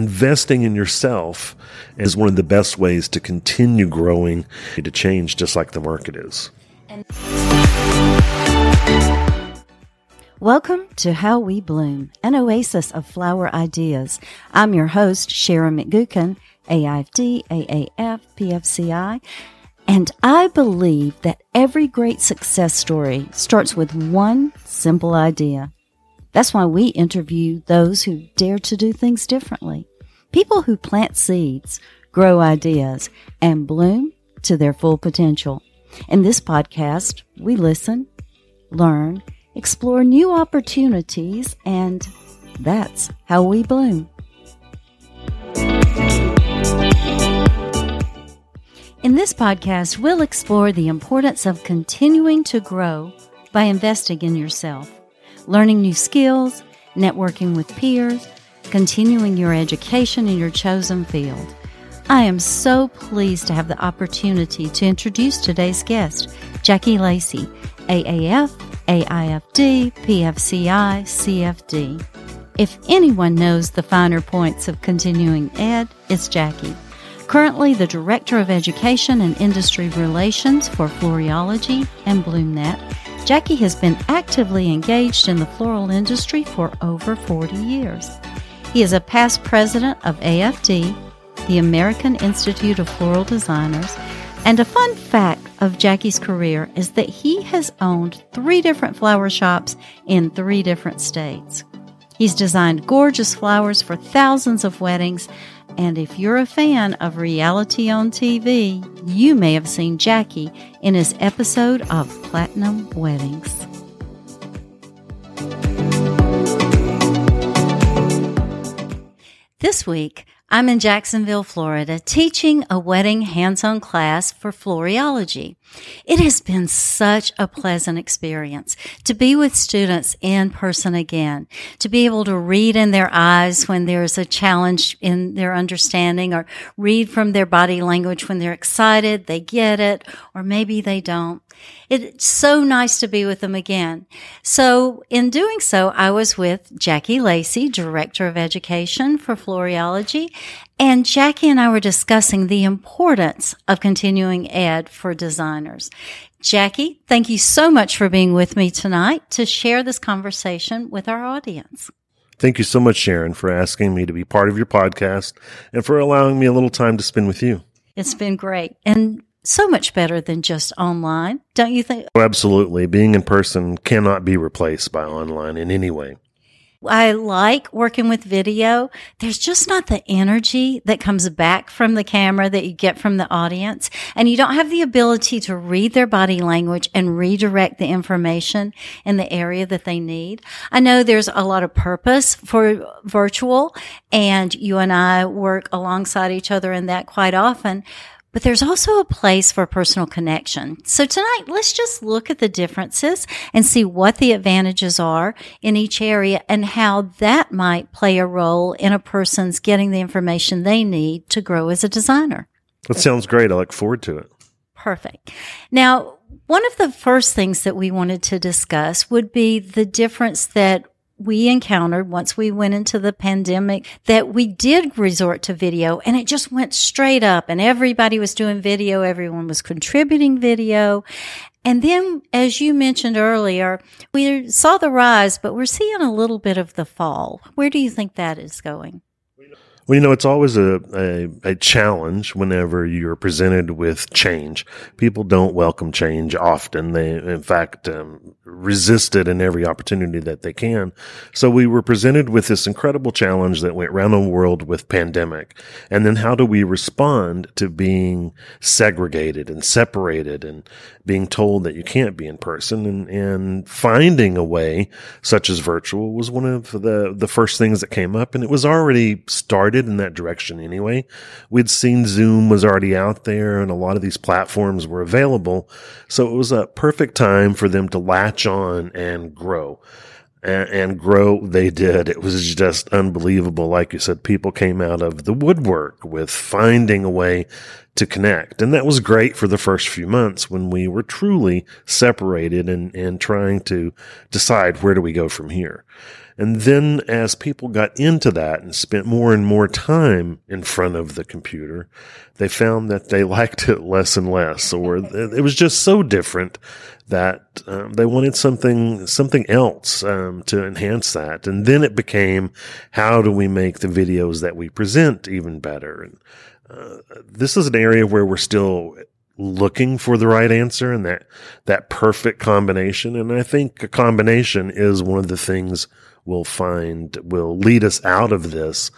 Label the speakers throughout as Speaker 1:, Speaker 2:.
Speaker 1: investing in yourself is one of the best ways to continue growing, to change just like the market is.
Speaker 2: Welcome to How We Bloom, an oasis of flower ideas. I'm your host, Sharon McGukin, AIFD, AAF, PFCI, and I believe that every great success story starts with one simple idea. That's why we interview those who dare to do things differently. People who plant seeds, grow ideas, and bloom to their full potential. In this podcast, we listen, learn, explore new opportunities, and that's how we bloom. In this podcast, we'll explore the importance of continuing to grow by investing in yourself, learning new skills, networking with peers, continuing your education in your chosen field. I am so pleased to have the opportunity to introduce today's guest, Jackie Lacey, AAF, AIFD, PFCI, CFD. If anyone knows the finer points of continuing ed, it's Jackie. Currently the Director of Education and Industry Relations for Floriology and BloomNet, Jackie has been actively engaged in the floral industry for over 40 years. He is a past president of AFD, the American Institute of Floral Designers, and a fun fact of Jackie's career is that he has owned three different flower shops in three different states. He's designed gorgeous flowers for thousands of weddings, and if you're a fan of reality on TV, you may have seen Jackie in his episode of Platinum Weddings. This week, I'm in Jacksonville, Florida, teaching a wedding hands-on class for Floriology. It has been such a pleasant experience to be with students in person again, to be able to read in their eyes when there's a challenge in their understanding or read from their body language when they're excited, they get it, or maybe they don't. It's so nice to be with them again. So in doing so, I was with Jackie Lacey, Director of Education for Floriology, and Jackie and I were discussing the importance of continuing ed for designers. Jackie, thank you so much for being with me tonight to share this conversation with our audience.
Speaker 1: Thank you so much, Sharon, for asking me to be part of your podcast and for allowing me a little time to spend with you.
Speaker 2: It's been great and so much better than just online, don't you think?
Speaker 1: Oh, absolutely. Being in person cannot be replaced by online in any way.
Speaker 2: I like working with video. There's just not the energy that comes back from the camera that you get from the audience. And you don't have the ability to read their body language and redirect the information in the area that they need. I know there's a lot of purpose for virtual and you and I work alongside each other in that quite often. But there's also a place for personal connection. So tonight, let's just look at the differences and see what the advantages are in each area and how that might play a role in a person's getting the information they need to grow as a designer.
Speaker 1: That sounds great. I look forward to it.
Speaker 2: Perfect. Now, one of the first things that we wanted to discuss would be the difference that we encountered once we went into the pandemic that we did resort to video and it just went straight up and everybody was doing video. Everyone was contributing video. And then, as you mentioned earlier, we saw the rise, but we're seeing a little bit of the fall. Where do you think that is going?
Speaker 1: Well, you know, it's always a, a, a, challenge whenever you're presented with change. People don't welcome change often. They, in fact, um, resist it in every opportunity that they can. So we were presented with this incredible challenge that went around the world with pandemic. And then how do we respond to being segregated and separated and being told that you can't be in person and, and finding a way such as virtual was one of the, the first things that came up. And it was already started in that direction anyway. We'd seen Zoom was already out there and a lot of these platforms were available. So it was a perfect time for them to latch on and grow. And, and grow they did. It was just unbelievable. Like you said, people came out of the woodwork with finding a way to connect. And that was great for the first few months when we were truly separated and, and trying to decide where do we go from here. And then as people got into that and spent more and more time in front of the computer, they found that they liked it less and less, or it was just so different that um, they wanted something something else um, to enhance that. And then it became, how do we make the videos that we present even better? And uh, this is an area where we're still looking for the right answer and that that perfect combination. And I think a combination is one of the things we'll find will lead us out of this.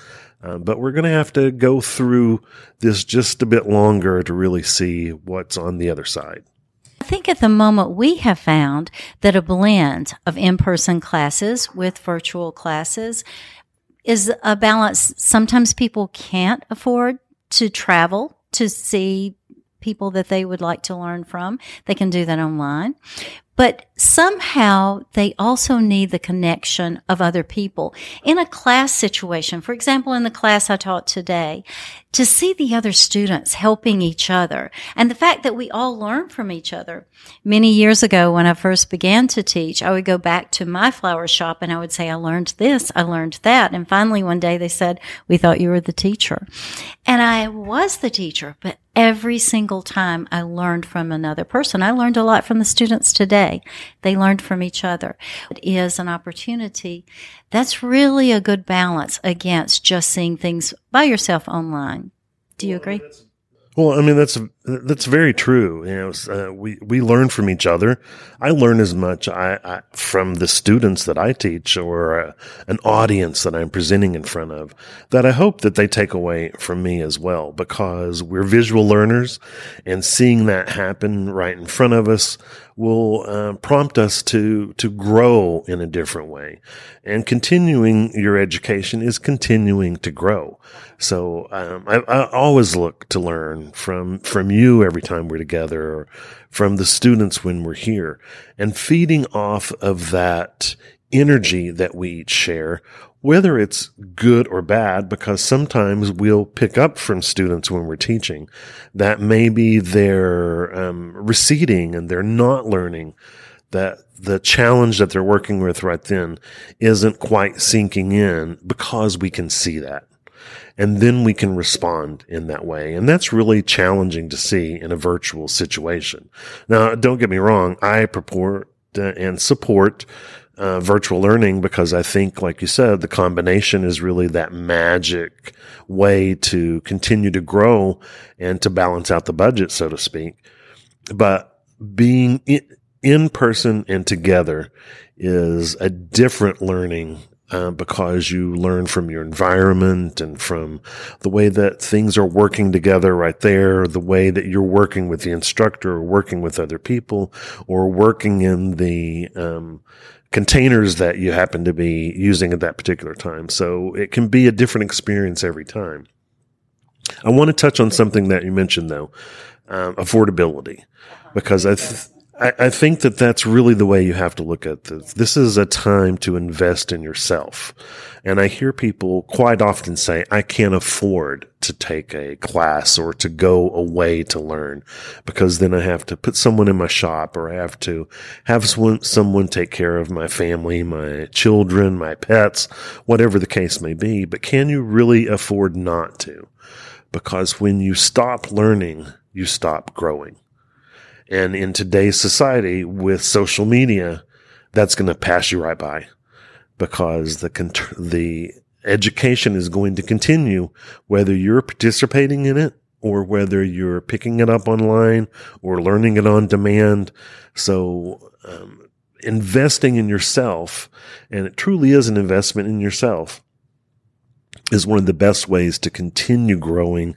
Speaker 1: Uh, but we're going to have to go through this just a bit longer to really see what's on the other side.
Speaker 2: I think at the moment we have found that a blend of in person classes with virtual classes is a balance. Sometimes people can't afford to travel to see people that they would like to learn from. They can do that online. But somehow they also need the connection of other people in a class situation. For example, in the class I taught today, to see the other students helping each other and the fact that we all learn from each other. Many years ago, when I first began to teach, I would go back to my flower shop and I would say, I learned this, I learned that. And finally, one day they said, we thought you were the teacher. And I was the teacher, but every single time I learned from another person, I learned a lot from the students today. They learned from each other. It is an opportunity. That's really a good balance against just seeing things by yourself online. Do you agree?
Speaker 1: Well, I mean that's that's very true. You know, uh, we we learn from each other. I learn as much I, I from the students that I teach or uh, an audience that I'm presenting in front of that I hope that they take away from me as well because we're visual learners, and seeing that happen right in front of us will uh, prompt us to to grow in a different way. And continuing your education is continuing to grow. So um, I, I, always look to learn from from you every time we're together, or from the students when we're here, and feeding off of that energy that we each share whether it's good or bad, because sometimes we'll pick up from students when we're teaching that maybe they're um, receding and they're not learning that the challenge that they're working with right then isn't quite sinking in because we can see that. And then we can respond in that way. And that's really challenging to see in a virtual situation. Now, don't get me wrong. I purport and support uh, virtual learning because I think, like you said, the combination is really that magic way to continue to grow and to balance out the budget, so to speak. But being in, in person and together is a different learning uh, because you learn from your environment and from the way that things are working together right there, the way that you're working with the instructor or working with other people or working in the um, containers that you happen to be using at that particular time. So it can be a different experience every time. I want to touch on something that you mentioned though, um, affordability, because I, th- I, I think that that's really the way you have to look at this. This is a time to invest in yourself. And I hear people quite often say, I can't afford to take a class or to go away to learn because then I have to put someone in my shop or I have to have someone, someone take care of my family, my children, my pets, whatever the case may be. But can you really afford not to? Because when you stop learning, you stop growing. And in today's society with social media, that's going to pass you right by because the, the education is going to continue whether you're participating in it or whether you're picking it up online or learning it on demand. So, um, investing in yourself, and it truly is an investment in yourself, is one of the best ways to continue growing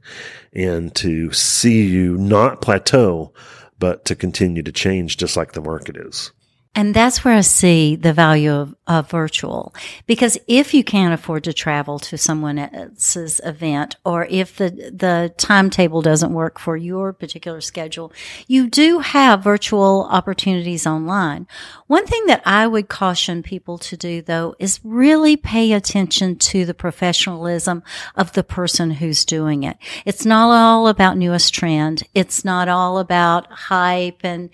Speaker 1: and to see you not plateau, but to continue to change just like the market is.
Speaker 2: And that's where I see the value of, of, virtual. Because if you can't afford to travel to someone else's event, or if the, the timetable doesn't work for your particular schedule, you do have virtual opportunities online. One thing that I would caution people to do though is really pay attention to the professionalism of the person who's doing it. It's not all about newest trend. It's not all about hype and,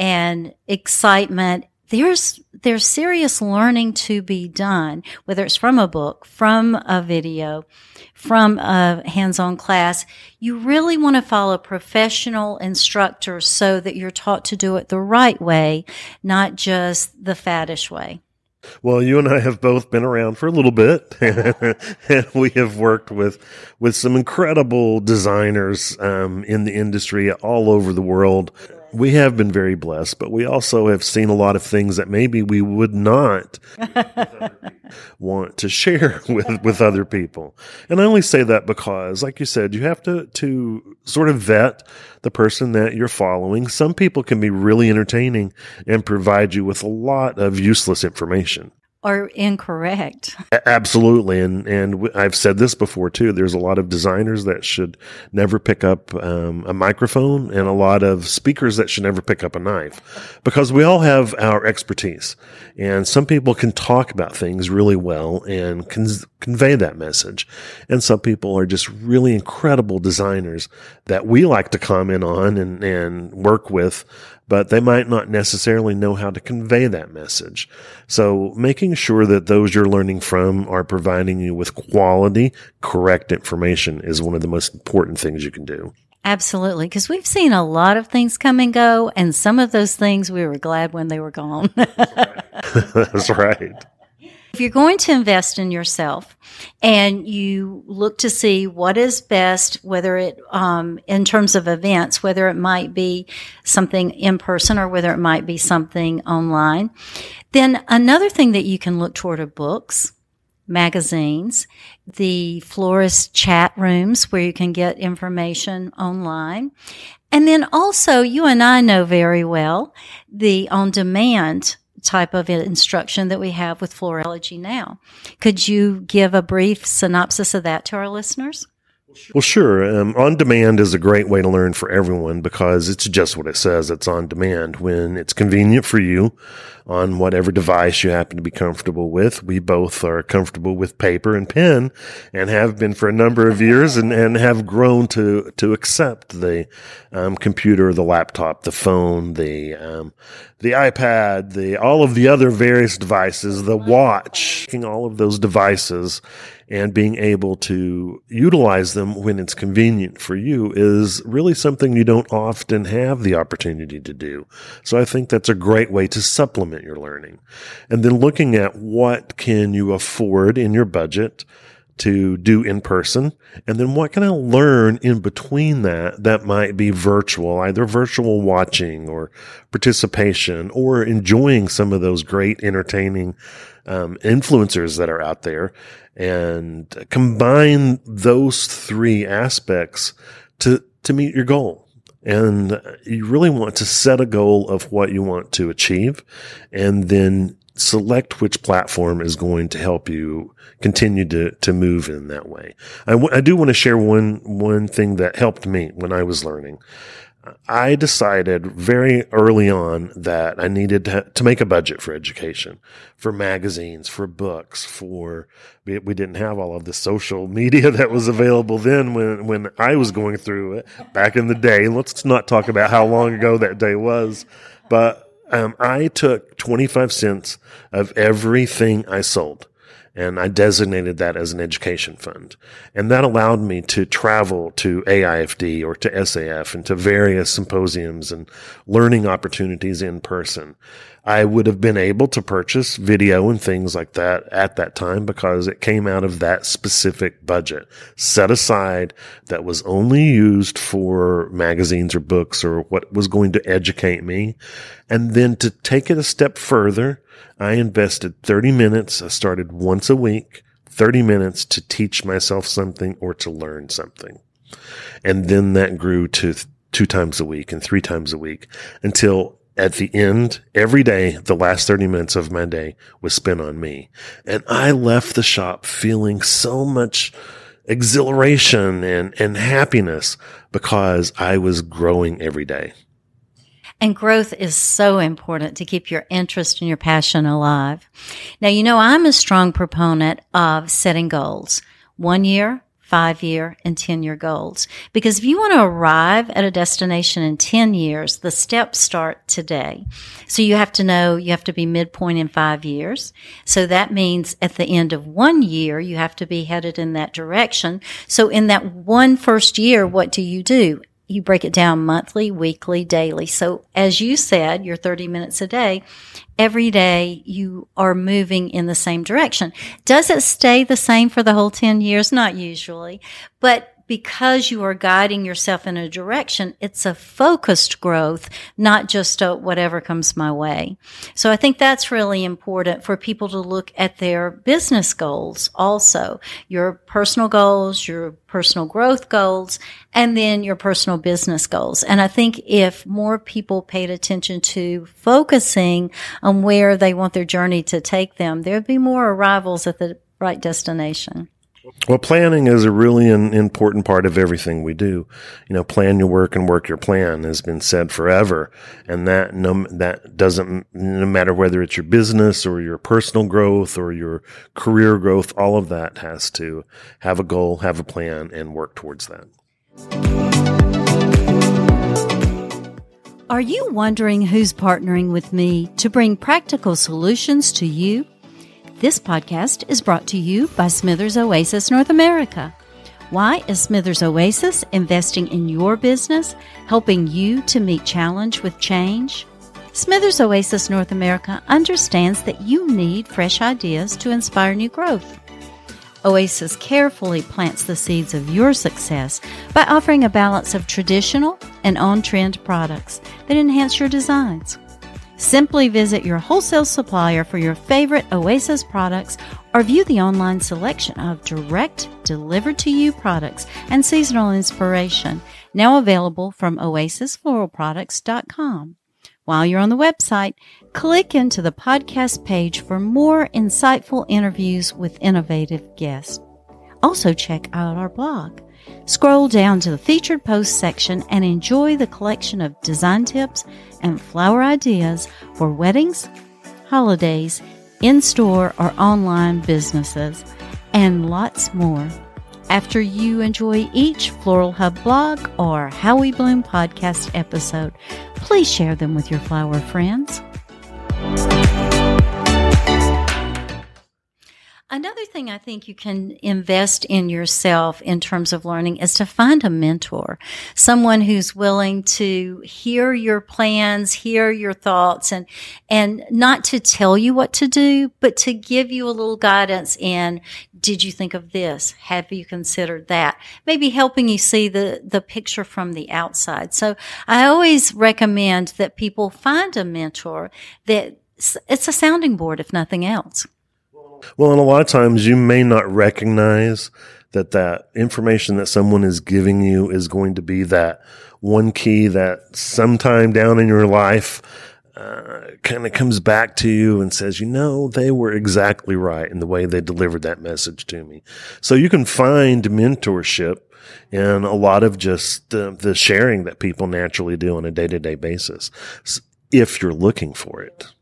Speaker 2: and excitement there's there's serious learning to be done, whether it's from a book, from a video, from a hands-on class. You really want to follow professional instructors so that you're taught to do it the right way, not just the faddish way.
Speaker 1: Well, you and I have both been around for a little bit, and we have worked with with some incredible designers um, in the industry all over the world we have been very blessed, but we also have seen a lot of things that maybe we would not want to share with, with other people. And I only say that because, like you said, you have to, to sort of vet the person that you're following. Some people can be really entertaining and provide you with a lot of useless information
Speaker 2: or incorrect.
Speaker 1: Absolutely, and and I've said this before too. There's a lot of designers that should never pick up um, a microphone, and a lot of speakers that should never pick up a knife, because we all have our expertise, and some people can talk about things really well and can convey that message, and some people are just really incredible designers that we like to comment on and and work with but they might not necessarily know how to convey that message. So making sure that those you're learning from are providing you with quality, correct information is one of the most important things you can do.
Speaker 2: Absolutely. Because we've seen a lot of things come and go, and some of those things we were glad when they were gone.
Speaker 1: That's right.
Speaker 2: If you're going to invest in yourself and you look to see what is best, whether it, um, in terms of events, whether it might be something in person or whether it might be something online, then another thing that you can look toward are books, magazines, the florist chat rooms where you can get information online. And then also you and I know very well the on demand type of instruction that we have with Floriology now. Could you give a brief synopsis of that to our listeners?
Speaker 1: Well, sure. Um, on demand is a great way to learn for everyone because it's just what it says. It's on demand when it's convenient for you on whatever device you happen to be comfortable with. We both are comfortable with paper and pen and have been for a number of years and, and have grown to, to accept the um, computer, the laptop, the phone, the, um, the iPad, the, all of the other various devices, the watch, all of those devices and being able to utilize them when it's convenient for you is really something you don't often have the opportunity to do. So I think that's a great way to supplement your learning. And then looking at what can you afford in your budget to do in person? And then what can I learn in between that that might be virtual, either virtual watching or participation or enjoying some of those great entertaining um, influencers that are out there and combine those three aspects to, to meet your goal. And you really want to set a goal of what you want to achieve and then select which platform is going to help you continue to, to move in that way. I, w- I do want to share one, one thing that helped me when I was learning. I decided very early on that I needed to, to, make a budget for education, for magazines, for books, for we, we, didn't have all of the social media that was available then when when I was going through it back in the day. Let's not talk about how long ago that day was, but um, I took 25 cents of everything I sold and I designated that as an education fund. And that allowed me to travel to AIFD or to SAF and to various symposiums and learning opportunities in person. I would have been able to purchase video and things like that at that time because it came out of that specific budget set aside that was only used for magazines or books or what was going to educate me. And then to take it a step further, I invested 30 minutes. I started once a week, 30 minutes to teach myself something or to learn something. And then that grew to two times a week and three times a week until at the end, every day, the last 30 minutes of my day was spent on me. And I left the shop feeling so much exhilaration and, and happiness because I was growing every day.
Speaker 2: And growth is so important to keep your interest and your passion alive. Now, you know, I'm a strong proponent of setting goals. One year, five year, and 10 year goals. Because if you want to arrive at a destination in 10 years, the steps start today. So you have to know you have to be midpoint in five years. So that means at the end of one year, you have to be headed in that direction. So in that one first year, what do you do? You break it down monthly, weekly, daily. So as you said, your 30 minutes a day, every day you are moving in the same direction. Does it stay the same for the whole 10 years? Not usually, but because you are guiding yourself in a direction, it's a focused growth, not just a whatever comes my way. So I think that's really important for people to look at their business goals also, your personal goals, your personal growth goals, and then your personal business goals. And I think if more people paid attention to focusing on where they want their journey to take them, there'd be more arrivals at the right destination.
Speaker 1: Well, planning is a really an important part of everything we do. You know, plan your work and work your plan has been said forever. And that no, that doesn't, no matter whether it's your business or your personal growth or your career growth, all of that has to have a goal, have a plan and work towards that.
Speaker 2: Are you wondering who's partnering with me to bring practical solutions to you? This podcast is brought to you by Smithers Oasis North America. Why is Smithers Oasis investing in your business, helping you to meet challenge with change? Smithers Oasis North America understands that you need fresh ideas to inspire new growth. Oasis carefully plants the seeds of your success by offering a balance of traditional and on trend products that enhance your designs. Simply visit your wholesale supplier for your favorite Oasis products or view the online selection of direct delivered to you products and seasonal inspiration now available from oasisfloralproducts.com. While you're on the website, click into the podcast page for more insightful interviews with innovative guests. Also check out our blog Scroll down to the featured post section and enjoy the collection of design tips and flower ideas for weddings, holidays, in store or online businesses, and lots more. After you enjoy each Floral Hub blog or How We Bloom podcast episode, please share them with your flower friends. Another thing I think you can invest in yourself in terms of learning is to find a mentor, someone who's willing to hear your plans, hear your thoughts and, and not to tell you what to do, but to give you a little guidance in, did you think of this? Have you considered that? Maybe helping you see the, the picture from the outside. So I always recommend that people find a mentor that it's a sounding board, if nothing else.
Speaker 1: Well, and a lot of times you may not recognize that that information that someone is giving you is going to be that one key that sometime down in your life uh, kind of comes back to you and says, you know, they were exactly right in the way they delivered that message to me. So you can find mentorship in a lot of just uh, the sharing that people naturally do on a day to day basis if you're looking for it.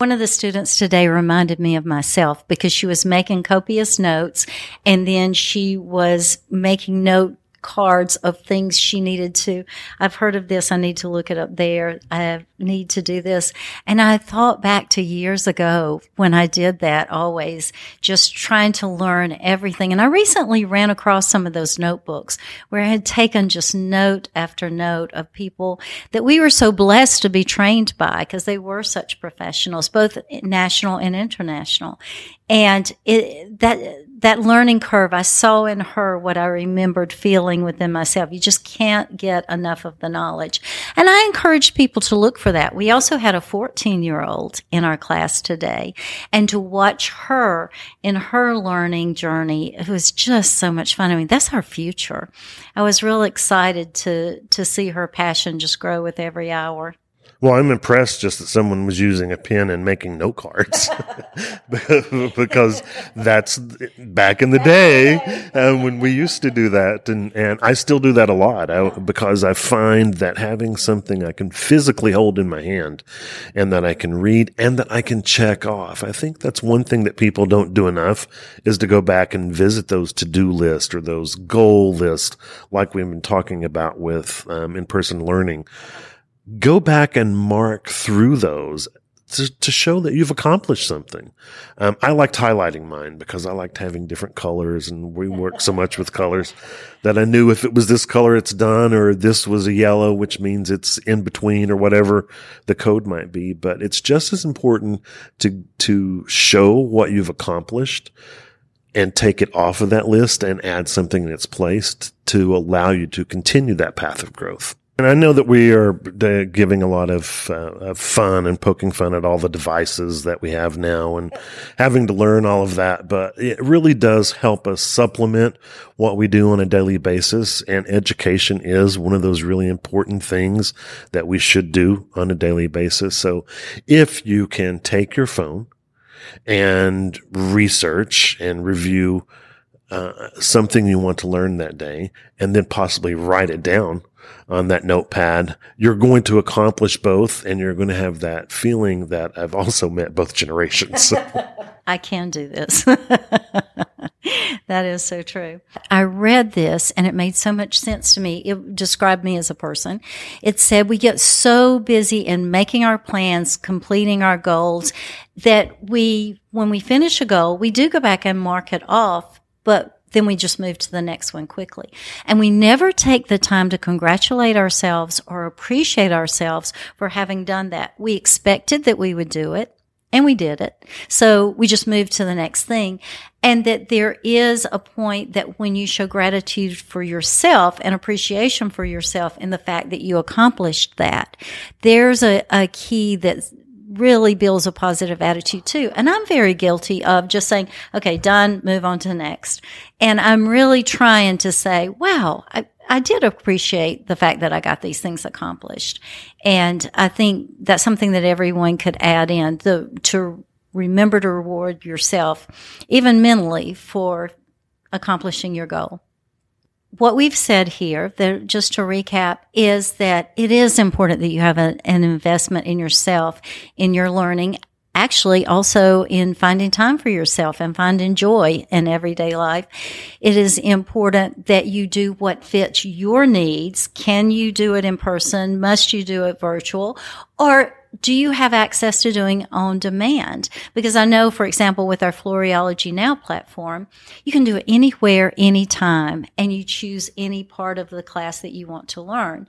Speaker 2: One of the students today reminded me of myself because she was making copious notes and then she was making note cards of things she needed to. I've heard of this. I need to look it up there. I need to do this. And I thought back to years ago when I did that always just trying to learn everything. And I recently ran across some of those notebooks where I had taken just note after note of people that we were so blessed to be trained by because they were such professionals, both national and international. And it, that, that learning curve, I saw in her what I remembered feeling within myself. You just can't get enough of the knowledge. And I encourage people to look for that. We also had a 14 year old in our class today and to watch her in her learning journey, it was just so much fun. I mean, that's our future. I was real excited to, to see her passion just grow with every hour.
Speaker 1: Well, I'm impressed just that someone was using a pen and making note cards because that's back in the day uh, when we used to do that. And, and I still do that a lot I, because I find that having something I can physically hold in my hand and that I can read and that I can check off. I think that's one thing that people don't do enough is to go back and visit those to-do lists or those goal lists like we've been talking about with um, in-person learning go back and mark through those to, to show that you've accomplished something. Um, I liked highlighting mine because I liked having different colors and we work so much with colors that I knew if it was this color, it's done or this was a yellow, which means it's in between or whatever the code might be. But it's just as important to, to show what you've accomplished and take it off of that list and add something in its place to allow you to continue that path of growth. And I know that we are giving a lot of, uh, of, fun and poking fun at all the devices that we have now and having to learn all of that, but it really does help us supplement what we do on a daily basis. And education is one of those really important things that we should do on a daily basis. So if you can take your phone and research and review uh, something you want to learn that day and then possibly write it down on that notepad, you're going to accomplish both and you're going to have that feeling that I've also met both generations.
Speaker 2: I can do this. that is so true. I read this and it made so much sense to me. It described me as a person. It said we get so busy in making our plans, completing our goals that we, when we finish a goal, we do go back and mark it off, but then we just move to the next one quickly. And we never take the time to congratulate ourselves or appreciate ourselves for having done that. We expected that we would do it and we did it. So we just moved to the next thing. And that there is a point that when you show gratitude for yourself and appreciation for yourself in the fact that you accomplished that, there's a, a key that's really builds a positive attitude too. And I'm very guilty of just saying, okay, done, move on to the next. And I'm really trying to say, wow, I, I did appreciate the fact that I got these things accomplished. And I think that's something that everyone could add in the, to remember to reward yourself, even mentally for accomplishing your goal what we've said here, just to recap, is that it is important that you have a, an investment in yourself, in your learning, actually also in finding time for yourself and finding joy in everyday life. It is important that you do what fits your needs. Can you do it in person? Must you do it virtual? Or do you have access to doing on demand? Because I know, for example, with our Floriology Now platform, you can do it anywhere, anytime, and you choose any part of the class that you want to learn.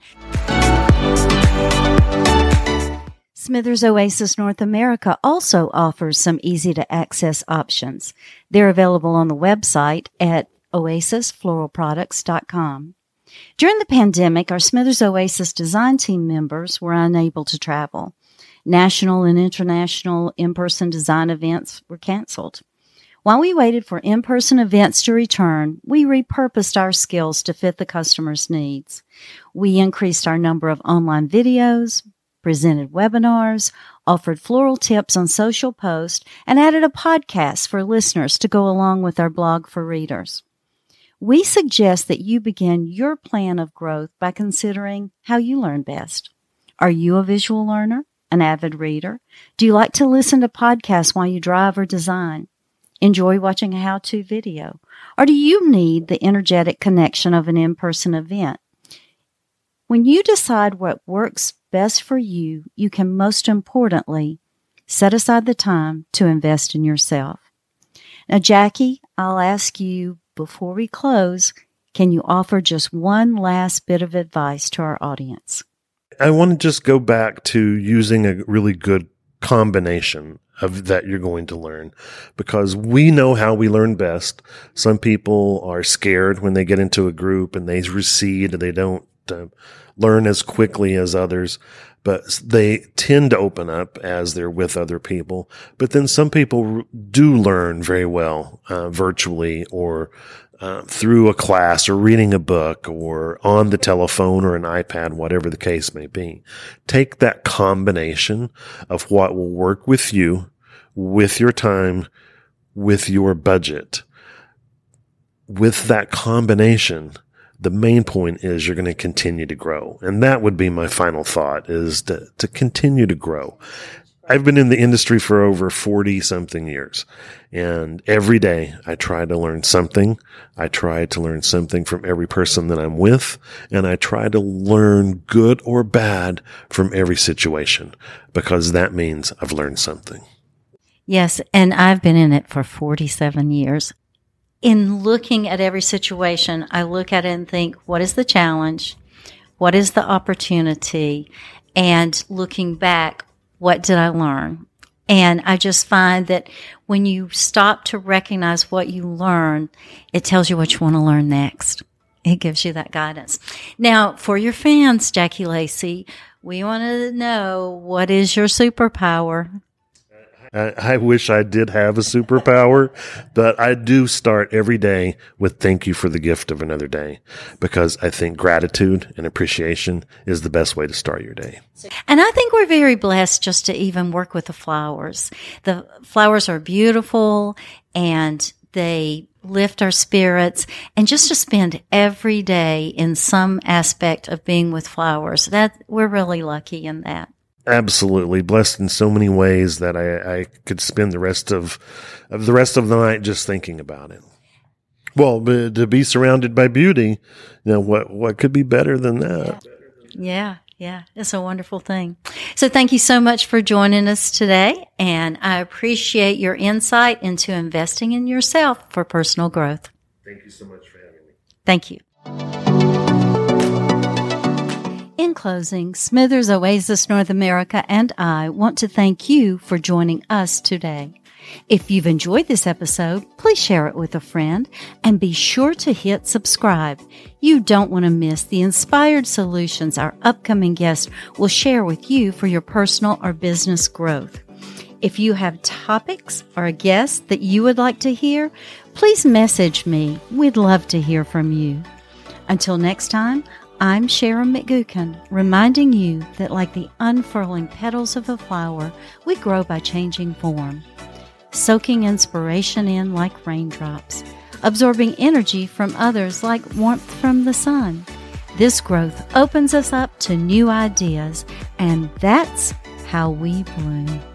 Speaker 2: Smithers Oasis North America also offers some easy to access options. They're available on the website at oasisfloralproducts.com. During the pandemic, our Smithers Oasis design team members were unable to travel. National and international in-person design events were canceled. While we waited for in-person events to return, we repurposed our skills to fit the customer's needs. We increased our number of online videos, presented webinars, offered floral tips on social posts, and added a podcast for listeners to go along with our blog for readers. We suggest that you begin your plan of growth by considering how you learn best. Are you a visual learner? An avid reader? Do you like to listen to podcasts while you drive or design? Enjoy watching a how to video? Or do you need the energetic connection of an in person event? When you decide what works best for you, you can most importantly set aside the time to invest in yourself. Now, Jackie, I'll ask you before we close can you offer just one last bit of advice to our audience?
Speaker 1: I want to just go back to using a really good combination of that you're going to learn because we know how we learn best. Some people are scared when they get into a group and they recede. They don't uh, learn as quickly as others, but they tend to open up as they're with other people. But then some people do learn very well uh, virtually or uh, through a class or reading a book or on the telephone or an iPad, whatever the case may be. Take that combination of what will work with you, with your time, with your budget. With that combination, the main point is you're going to continue to grow. And that would be my final thought is to, to continue to grow. I've been in the industry for over 40 something years. And every day I try to learn something. I try to learn something from every person that I'm with. And I try to learn good or bad from every situation because that means I've learned something.
Speaker 2: Yes. And I've been in it for 47 years. In looking at every situation, I look at it and think, what is the challenge? What is the opportunity? And looking back, what did I learn? And I just find that when you stop to recognize what you learn, it tells you what you want to learn next. It gives you that guidance. Now, for your fans, Jackie Lacey, we want to know what is your superpower?
Speaker 1: I, I wish I did have a superpower, but I do start every day with thank you for the gift of another day because I think gratitude and appreciation is the best way to start your day.
Speaker 2: And I think we're very blessed just to even work with the flowers. The flowers are beautiful and they lift our spirits and just to spend every day in some aspect of being with flowers that we're really lucky in that
Speaker 1: absolutely blessed in so many ways that I, I could spend the rest of, of the rest of the night just thinking about it. Well, to be surrounded by beauty, you know, what, what could be better than that?
Speaker 2: Yeah. Yeah. It's a wonderful thing. So thank you so much for joining us today. And I appreciate your insight into investing in yourself for personal growth.
Speaker 1: Thank you so much for having me.
Speaker 2: Thank you. In closing, Smithers Oasis North America and I want to thank you for joining us today. If you've enjoyed this episode, please share it with a friend and be sure to hit subscribe. You don't want to miss the inspired solutions our upcoming guest will share with you for your personal or business growth. If you have topics or a guest that you would like to hear, please message me. We'd love to hear from you. Until next time, I'm Sharon McGukin, reminding you that, like the unfurling petals of a flower, we grow by changing form, soaking inspiration in like raindrops, absorbing energy from others like warmth from the sun. This growth opens us up to new ideas, and that's how we bloom.